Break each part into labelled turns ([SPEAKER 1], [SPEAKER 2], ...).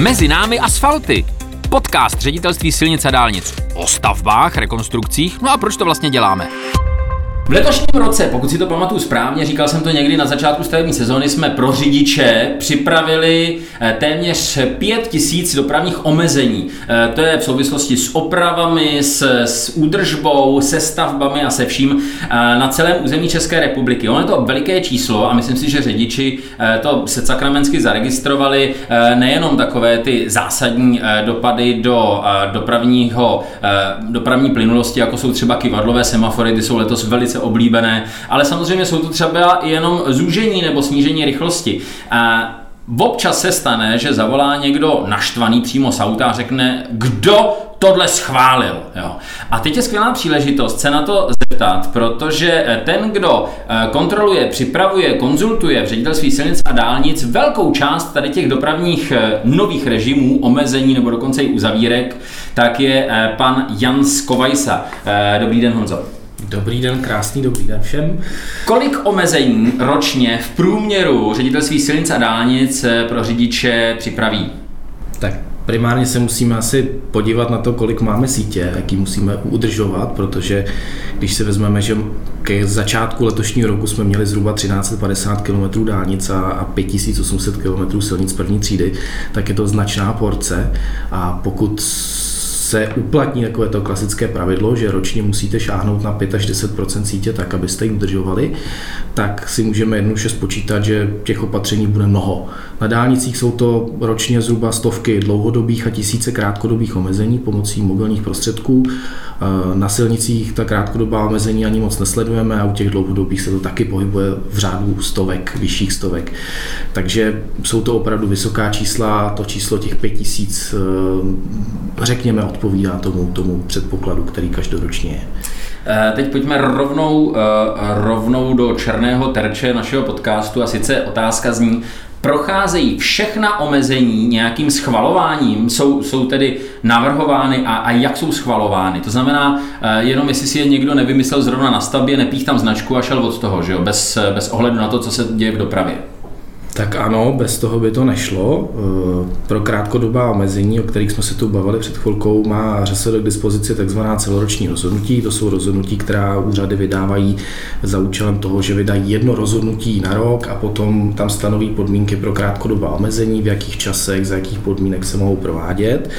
[SPEAKER 1] Mezi námi asfalty. Podcast ředitelství silnic a dálnic o stavbách, rekonstrukcích. No a proč to vlastně děláme? V letošním roce, pokud si to pamatuju správně, říkal jsem to někdy na začátku stavební sezóny, jsme pro řidiče připravili eh, téměř 5 tisíc dopravních omezení. Eh, to je v souvislosti s opravami, s, s údržbou, se stavbami a se vším eh, na celém území České republiky. Ono je to veliké číslo a myslím si, že řidiči to se sakramensky zaregistrovali nejenom takové ty zásadní dopady do dopravního, dopravní plynulosti, jako jsou třeba kivadlové semafory, ty jsou letos velice oblíbené, ale samozřejmě jsou to třeba jenom zúžení nebo snížení rychlosti. A Občas se stane, že zavolá někdo naštvaný přímo z auta a řekne, kdo tohle schválil. Jo. A teď je skvělá příležitost se na to zeptat, protože ten, kdo eh, kontroluje, připravuje, konzultuje v ředitelství silnic a dálnic velkou část tady těch dopravních eh, nových režimů, omezení nebo dokonce i uzavírek, tak je eh, pan Jan Skovajsa. Dobrý den, Honzo.
[SPEAKER 2] Dobrý den, krásný dobrý den všem.
[SPEAKER 1] Kolik omezení ročně v průměru ředitelství silnic a dálnic eh, pro řidiče připraví?
[SPEAKER 2] Tak primárně se musíme asi podívat na to, kolik máme sítě, jaký musíme udržovat, protože když si vezmeme, že ke začátku letošního roku jsme měli zhruba 1350 km dálnic a 5800 km silnic první třídy, tak je to značná porce a pokud se uplatní takové to klasické pravidlo, že ročně musíte šáhnout na 5 až 10 sítě tak, abyste ji udržovali, tak si můžeme jednoduše spočítat, že těch opatření bude mnoho. Na dálnicích jsou to ročně zhruba stovky dlouhodobých a tisíce krátkodobých omezení pomocí mobilních prostředků. Na silnicích ta krátkodobá omezení ani moc nesledujeme a u těch dlouhodobých se to taky pohybuje v řádu stovek, vyšších stovek. Takže jsou to opravdu vysoká čísla, to číslo těch pět tisíc, eh, řekněme, odpovídá tomu, tomu předpokladu, který každoročně je.
[SPEAKER 1] Eh, teď pojďme rovnou, eh, rovnou do černého terče našeho podcastu a sice otázka zní, procházejí všechna omezení nějakým schvalováním, jsou, jsou tedy navrhovány a, a jak jsou schvalovány. To znamená, eh, jenom jestli si je někdo nevymyslel zrovna na stavbě, nepích tam značku a šel od toho, že jo? Bez, bez ohledu na to, co se děje v dopravě.
[SPEAKER 2] Tak ano, bez toho by to nešlo. Eh, pro krátkodobá omezení, o kterých jsme se tu bavili před chvilkou, má ŘSD k dispozici tzv. celoroční rozhodnutí. To jsou rozhodnutí, která úřady vydávají za účelem toho, že vydají jedno rozhodnutí na rok a potom tam stanoví podmínky pro krátkodobá omezení, v jakých časech, za jakých podmínek se mohou provádět.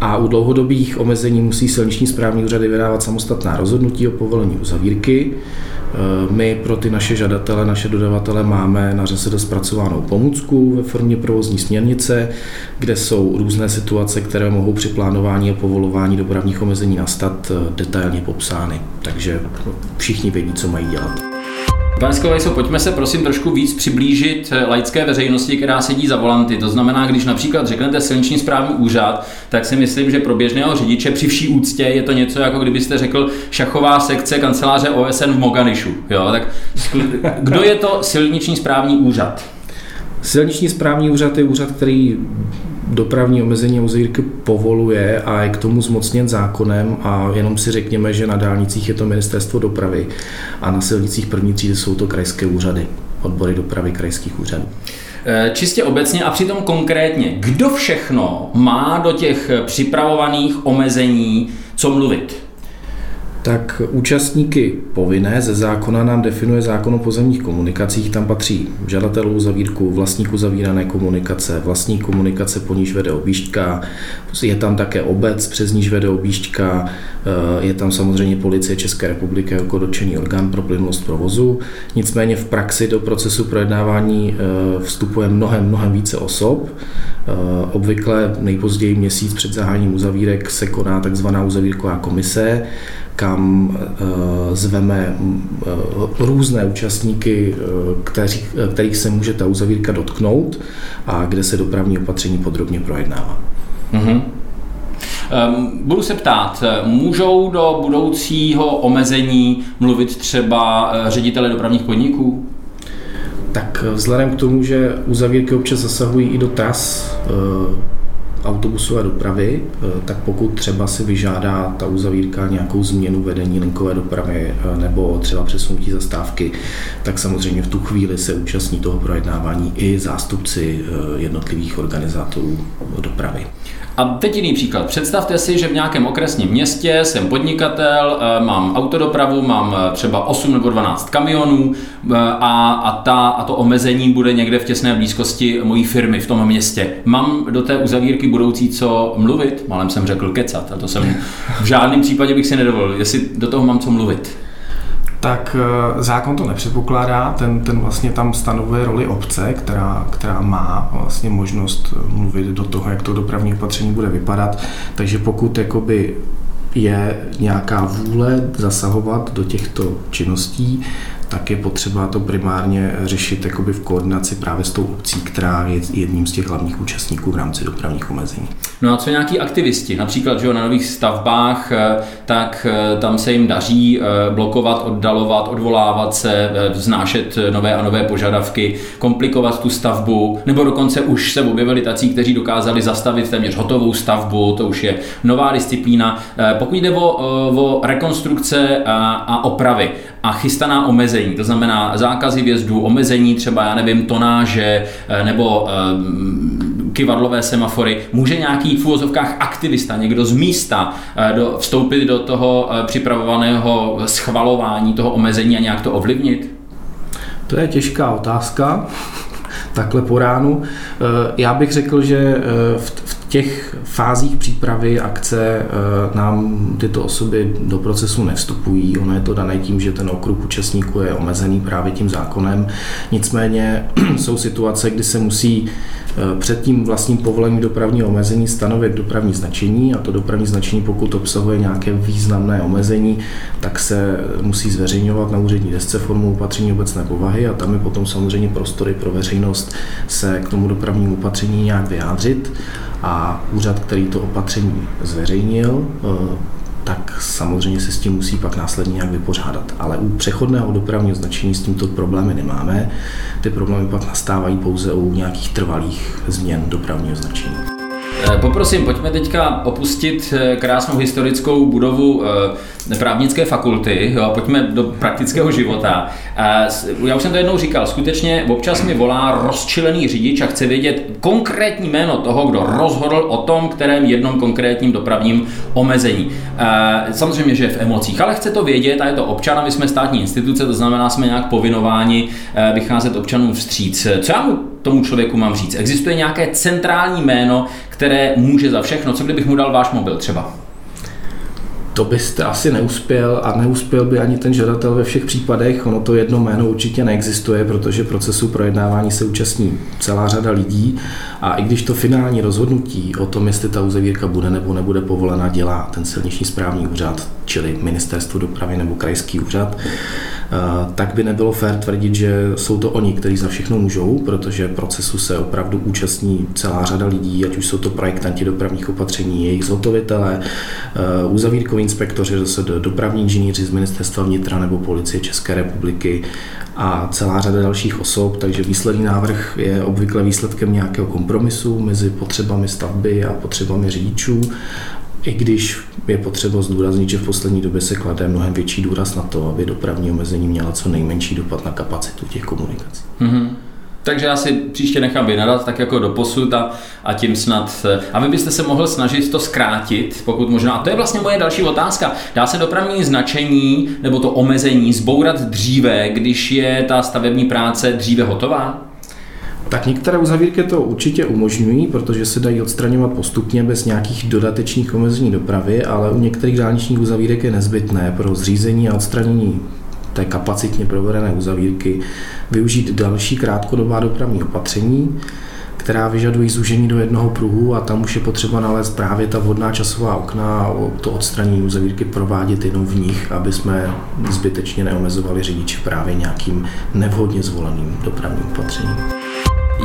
[SPEAKER 2] A u dlouhodobých omezení musí silniční správní úřady vydávat samostatná rozhodnutí o povolení uzavírky. Eh, my pro ty naše žadatele, naše dodavatele máme na řese zpracovanou pomůcku ve formě provozní směrnice, kde jsou různé situace, které mohou při plánování a povolování dopravních omezení nastat eh, detailně popsány. Takže všichni vědí, co mají dělat.
[SPEAKER 1] Pane Skovajso, pojďme se prosím trošku víc přiblížit eh, laické veřejnosti, která sedí za volanty. To znamená, když například řeknete silniční správní úřad, tak si myslím, že pro běžného řidiče při vší úctě je to něco, jako kdybyste řekl šachová sekce kanceláře OSN v Moganišu. Jo? Tak kdo je to silniční správní úřad?
[SPEAKER 2] Silniční správní úřad je úřad, který dopravní omezení a uzavírky povoluje a je k tomu zmocněn zákonem a jenom si řekněme, že na dálnicích je to ministerstvo dopravy a na silnicích první třídy jsou to krajské úřady, odbory dopravy krajských úřadů.
[SPEAKER 1] Eh, čistě obecně a přitom konkrétně, kdo všechno má do těch připravovaných omezení co mluvit?
[SPEAKER 2] Tak účastníky povinné ze zákona nám definuje zákon o pozemních komunikacích. Tam patří žadatelů zavírku, vlastníků zavírané komunikace, vlastní komunikace, po níž vede objížďka, je tam také obec, přes níž vede objížďka, eh, je tam samozřejmě policie České republiky jako dotčený orgán pro plynulost provozu. Nicméně v praxi do procesu projednávání eh, vstupuje mnohem, mnohem více osob. Eh, obvykle nejpozději měsíc před zahájením uzavírek se koná takzvaná uzavírková komise, kam eh, zveme eh, různé účastníky, kterých, kterých se může ta uzavírka dotknout a kde se dopravní opatření podrobně projednává. Mm-hmm.
[SPEAKER 1] Budu se ptát, můžou do budoucího omezení mluvit třeba ředitele dopravních podniků?
[SPEAKER 2] Tak vzhledem k tomu, že uzavírky občas zasahují i do tras, autobusové dopravy, tak pokud třeba si vyžádá ta uzavírka nějakou změnu vedení linkové dopravy nebo třeba přesunutí zastávky, tak samozřejmě v tu chvíli se účastní toho projednávání i zástupci jednotlivých organizátorů dopravy.
[SPEAKER 1] A teď jiný příklad. Představte si, že v nějakém okresním městě jsem podnikatel, eh, mám autodopravu, mám eh, třeba 8 nebo 12 kamionů eh, a, a, ta, a to omezení bude někde v těsné blízkosti mojí firmy v tom městě. Mám do té uzavírky budoucí co mluvit? Malem jsem řekl kecat a to jsem v žádném případě bych si nedovolil. Jestli do toho mám co mluvit
[SPEAKER 2] tak eh, zákon to nepředpokládá, ten, ten vlastně tam stanovuje roli obce, která, která má vlastně možnost mluvit do toho, jak to dopravní opatření bude vypadat. Takže pokud jakoby je nějaká vůle zasahovat do těchto činností, tak je potřeba to primárně řešit jakoby v koordinaci právě s tou obcí, která je jedním z těch hlavních účastníků v rámci dopravních omezení.
[SPEAKER 1] No a co nějaký aktivisti? Například, že na nových stavbách, eh, tak eh, tam se jim daří eh, blokovat, oddalovat, odvolávat se, vznášet nové a nové požadavky, komplikovat tu stavbu, nebo dokonce už se objevili tací, kteří dokázali zastavit téměř hotovou stavbu, to už je nová disciplína. Pokud jde o, o rekonstrukce a, a opravy a chystaná omezení, to znamená zákazy vjezdu, omezení třeba, já nevím, tonáže nebo kivadlové semafory, může nějaký v úvozovkách aktivista, někdo z místa eh, do, vstoupit do toho eh, připravovaného schvalování, toho omezení a nějak to ovlivnit?
[SPEAKER 2] To je těžká otázka, takhle po ránu. Eh, já bych řekl, že v těch fázích přípravy akce nám tyto osoby do procesu nevstupují. Ono je to dané tím, že ten okruh účastníků je omezený právě tím zákonem. Nicméně jsou situace, kdy se musí Eh, před tím vlastním povolením dopravního omezení stanovit dopravní značení a to dopravní značení, pokud obsahuje nějaké významné omezení, tak se musí zveřejňovat na úřední desce formou opatření obecné povahy a tam je potom samozřejmě prostory pro veřejnost se k tomu dopravnímu opatření nějak vyjádřit a úřad, který to opatření zveřejnil, eh, tak samozřejmě se s tím musí pak následně nějak vypořádat. Ale u přechodného dopravního značení s tímto problémy nemáme. Ty problémy pak nastávají pouze u nějakých trvalých změn dopravního značení.
[SPEAKER 1] Eh, poprosím, pojďme teďka opustit eh, krásnou historickou budovu eh, právnické fakulty, jo, pojďme do praktického života. Já už jsem to jednou říkal, skutečně občas mi volá rozčilený řidič a chce vědět konkrétní jméno toho, kdo rozhodl o tom, kterém jednom konkrétním dopravním omezení. Samozřejmě, že je v emocích, ale chce to vědět a je to občan a my jsme státní instituce, to znamená, jsme nějak povinováni vycházet občanům vstříc. Co já mu tomu člověku mám říct? Existuje nějaké centrální jméno, které může za všechno? Co kdybych mu dal váš mobil třeba?
[SPEAKER 2] To byste asi neuspěl a neuspěl by ani ten žadatel ve všech případech. Ono to jedno jméno určitě neexistuje, protože procesu projednávání se účastní celá řada lidí a i když to finální rozhodnutí o tom, jestli ta uzavírka bude nebo nebude povolena, dělá ten silniční správní úřad, čili ministerstvo dopravy nebo krajský úřad, tak by nebylo fér tvrdit, že jsou to oni, kteří za všechno můžou, protože procesu se opravdu účastní celá řada lidí, ať už jsou to projektanti dopravních opatření, jejich zhotovitelé, eh, uzavírkoví inspektoři, zase dopravní inženýři z ministerstva vnitra nebo policie České republiky a celá řada dalších osob, takže výsledný návrh je obvykle výsledkem nějakého kompromisu mezi potřebami stavby a potřebami řidičů i když je potřeba zdůraznit, že v poslední době se klade mnohem větší důraz na to, aby dopravní omezení měla co nejmenší dopad na kapacitu těch komunikací. Mm-hmm.
[SPEAKER 1] Takže já si příště nechám vynadat tak jako do posud a, a tím snad. A vy byste se mohl snažit to zkrátit, pokud možná. A to je vlastně moje další otázka. Dá se dopravní značení nebo to omezení zbourat dříve, když je ta stavební práce dříve hotová?
[SPEAKER 2] Tak některé uzavírky to určitě umožňují, protože se dají odstraňovat postupně bez nějakých dodatečných omezení dopravy, ale u některých dálničních uzavírek je nezbytné pro zřízení a odstranění té kapacitně provedené uzavírky využít další krátkodobá dopravní opatření, která vyžadují zúžení do jednoho pruhu a tam už je potřeba nalézt právě ta vhodná časová okna a to odstranění uzavírky provádět jenom v nich, aby jsme zbytečně neomezovali řidiče právě nějakým nevhodně zvoleným dopravním opatřením.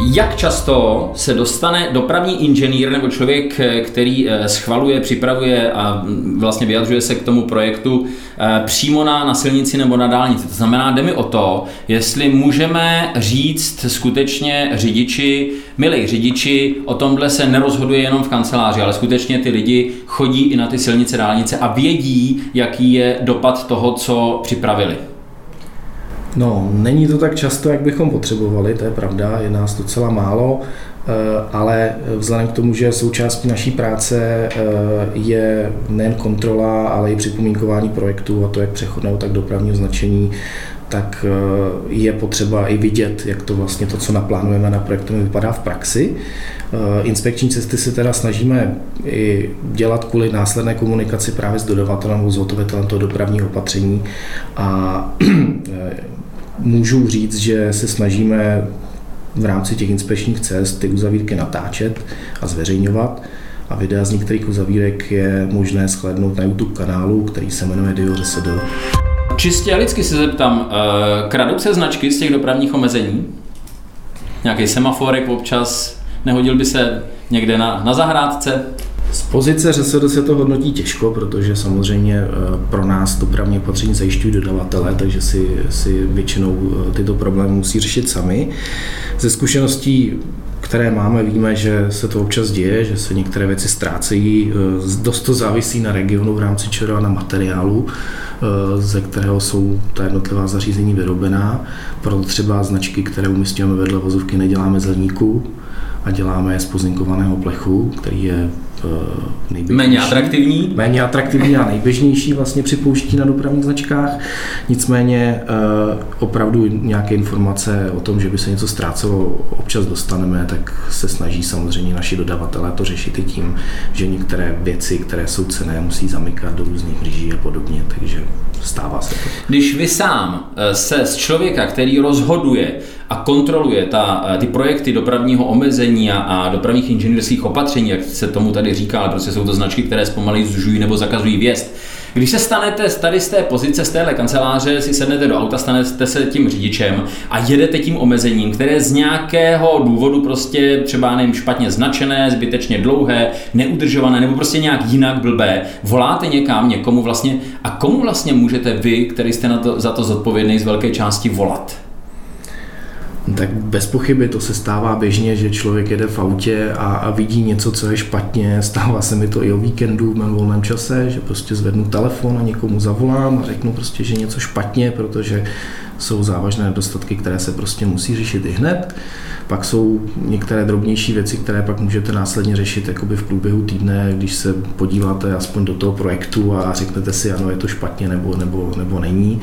[SPEAKER 1] Jak často se dostane dopravní inženýr nebo člověk, který eh, schvaluje, připravuje a mm, vlastně vyjadřuje se k tomu projektu eh, přímo na, na silnici nebo na dálnici? To znamená, jde mi o to, jestli můžeme říct skutečně řidiči, milí řidiči, o tomhle se nerozhoduje jenom v kanceláři, ale skutečně ty lidi chodí i na ty silnice, dálnice a vědí, jaký je dopad toho, co připravili.
[SPEAKER 2] No, není to tak často, jak bychom potřebovali, to je pravda, je nás docela málo, eh, ale vzhledem k tomu, že součástí naší práce eh, je nejen kontrola, ale i připomínkování projektů, a to jak přechodného, tak dopravního značení, tak eh, je potřeba i vidět, jak to vlastně to, co naplánujeme na projektu, vypadá v praxi. Inspekční cesty se teda snažíme i dělat kvůli následné komunikaci právě s dodavatelem, s zhotovitelem toho dopravního opatření a můžu říct, že se snažíme v rámci těch inspekčních cest ty uzavírky natáčet a zveřejňovat a videa z některých uzavírek je možné shlédnout na YouTube kanálu, který se jmenuje Dio RSD.
[SPEAKER 1] Čistě lidsky se zeptám, eh, kradou se značky z těch dopravních omezení? Nějaký semaforek občas? Nehodil by se někde na, na zahrádce?
[SPEAKER 2] Z pozice ŘSD se to hodnotí těžko, protože samozřejmě eh, pro nás dopravní opatření zajišťují dodavatele, takže si, si většinou eh, tyto problémy musí řešit sami. Ze zkušeností které máme, víme, že se to občas děje, že se některé věci ztrácejí. Eh, dost to závisí na regionu v rámci ČR a na materiálu, ze kterého jsou ta jednotlivá zařízení vyrobená. Proto třeba značky, které umístňujeme vedle vozovky, neděláme z a děláme je z pozinkovaného plechu, který je
[SPEAKER 1] Eh, nejběžnější. Méně atraktivní?
[SPEAKER 2] Méně atraktivní a nejběžnější vlastně při použití na dopravních značkách. Nicméně eh, opravdu nějaké informace o tom, že by se něco ztrácelo, občas dostaneme, tak se snaží samozřejmě naši dodavatelé to řešit i tím, že některé věci, které jsou cené, musí zamykat do různých mříží a podobně, takže stává se to.
[SPEAKER 1] Když vy sám eh, se z člověka, který rozhoduje a kontroluje ta, ty projekty dopravního omezení a, a dopravních inženýrských opatření, jak se tomu tady tady říkal, prostě jsou to značky, které zpomalí zužují nebo zakazují vjezd. Když se stanete tady z té pozice, z téhle kanceláře, si sednete do auta, stanete se tím řidičem a jedete tím omezením, které z nějakého důvodu prostě třeba nevím, špatně značené, zbytečně dlouhé, neudržované nebo prostě nějak jinak blbé, voláte někam někomu vlastně a komu vlastně můžete vy, který jste na to, za to zodpovědný z velké části volat?
[SPEAKER 2] Tak bez pochyby to se stává běžně, že člověk jede v autě a, a vidí něco, co je špatně. Stává se mi to i o víkendu v mém volném čase, že prostě zvednu telefon a někomu zavolám a řeknu prostě, že něco špatně, protože jsou závažné nedostatky, které se prostě musí řešit i hned. Pak jsou některé drobnější věci, které pak můžete následně řešit jakoby v průběhu týdne, když se podíváte aspoň do toho projektu a řeknete si, ano, je to špatně nebo, nebo, nebo není.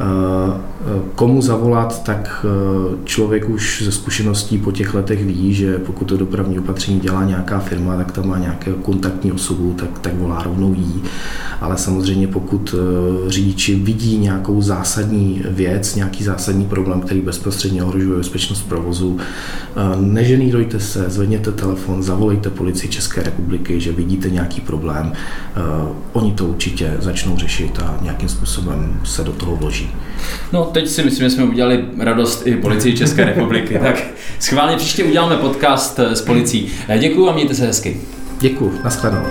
[SPEAKER 2] Eh, komu zavolat, tak eh, člověk už ze zkušeností po těch letech ví, že pokud to dopravní opatření dělá nějaká firma, tak tam má nějaké kontaktní osobu, tak, tak volá rovnou jí. Ale samozřejmě pokud eh, řidiči vidí nějakou zásadní věc, nějaký zásadní problém, který bezprostředně ohrožuje bezpečnost provozu, neženýrujte se, zvedněte telefon, zavolejte policii České republiky, že vidíte nějaký problém. Oni to určitě začnou řešit a nějakým způsobem se do toho vloží.
[SPEAKER 1] No, teď si myslím, že jsme udělali radost i policii České republiky. tak schválně příště uděláme podcast s policií. Děkuji a mějte se hezky.
[SPEAKER 2] Děkuji, nashledanou.